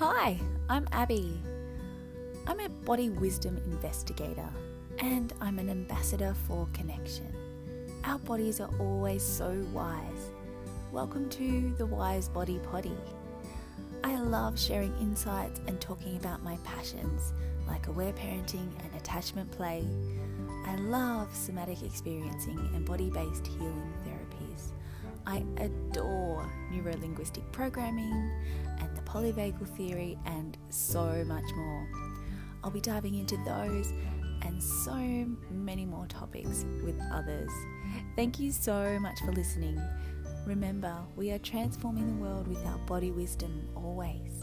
Hi, I'm Abby. I'm a body wisdom investigator and I'm an ambassador for connection. Our bodies are always so wise. Welcome to the Wise Body Poddy. I love sharing insights and talking about my passions like aware parenting and attachment play. I love somatic experiencing and body based healing therapies. I adore neurolinguistic programming and polyvagal theory and so much more. I'll be diving into those and so many more topics with others. Thank you so much for listening. Remember, we are transforming the world with our body wisdom always.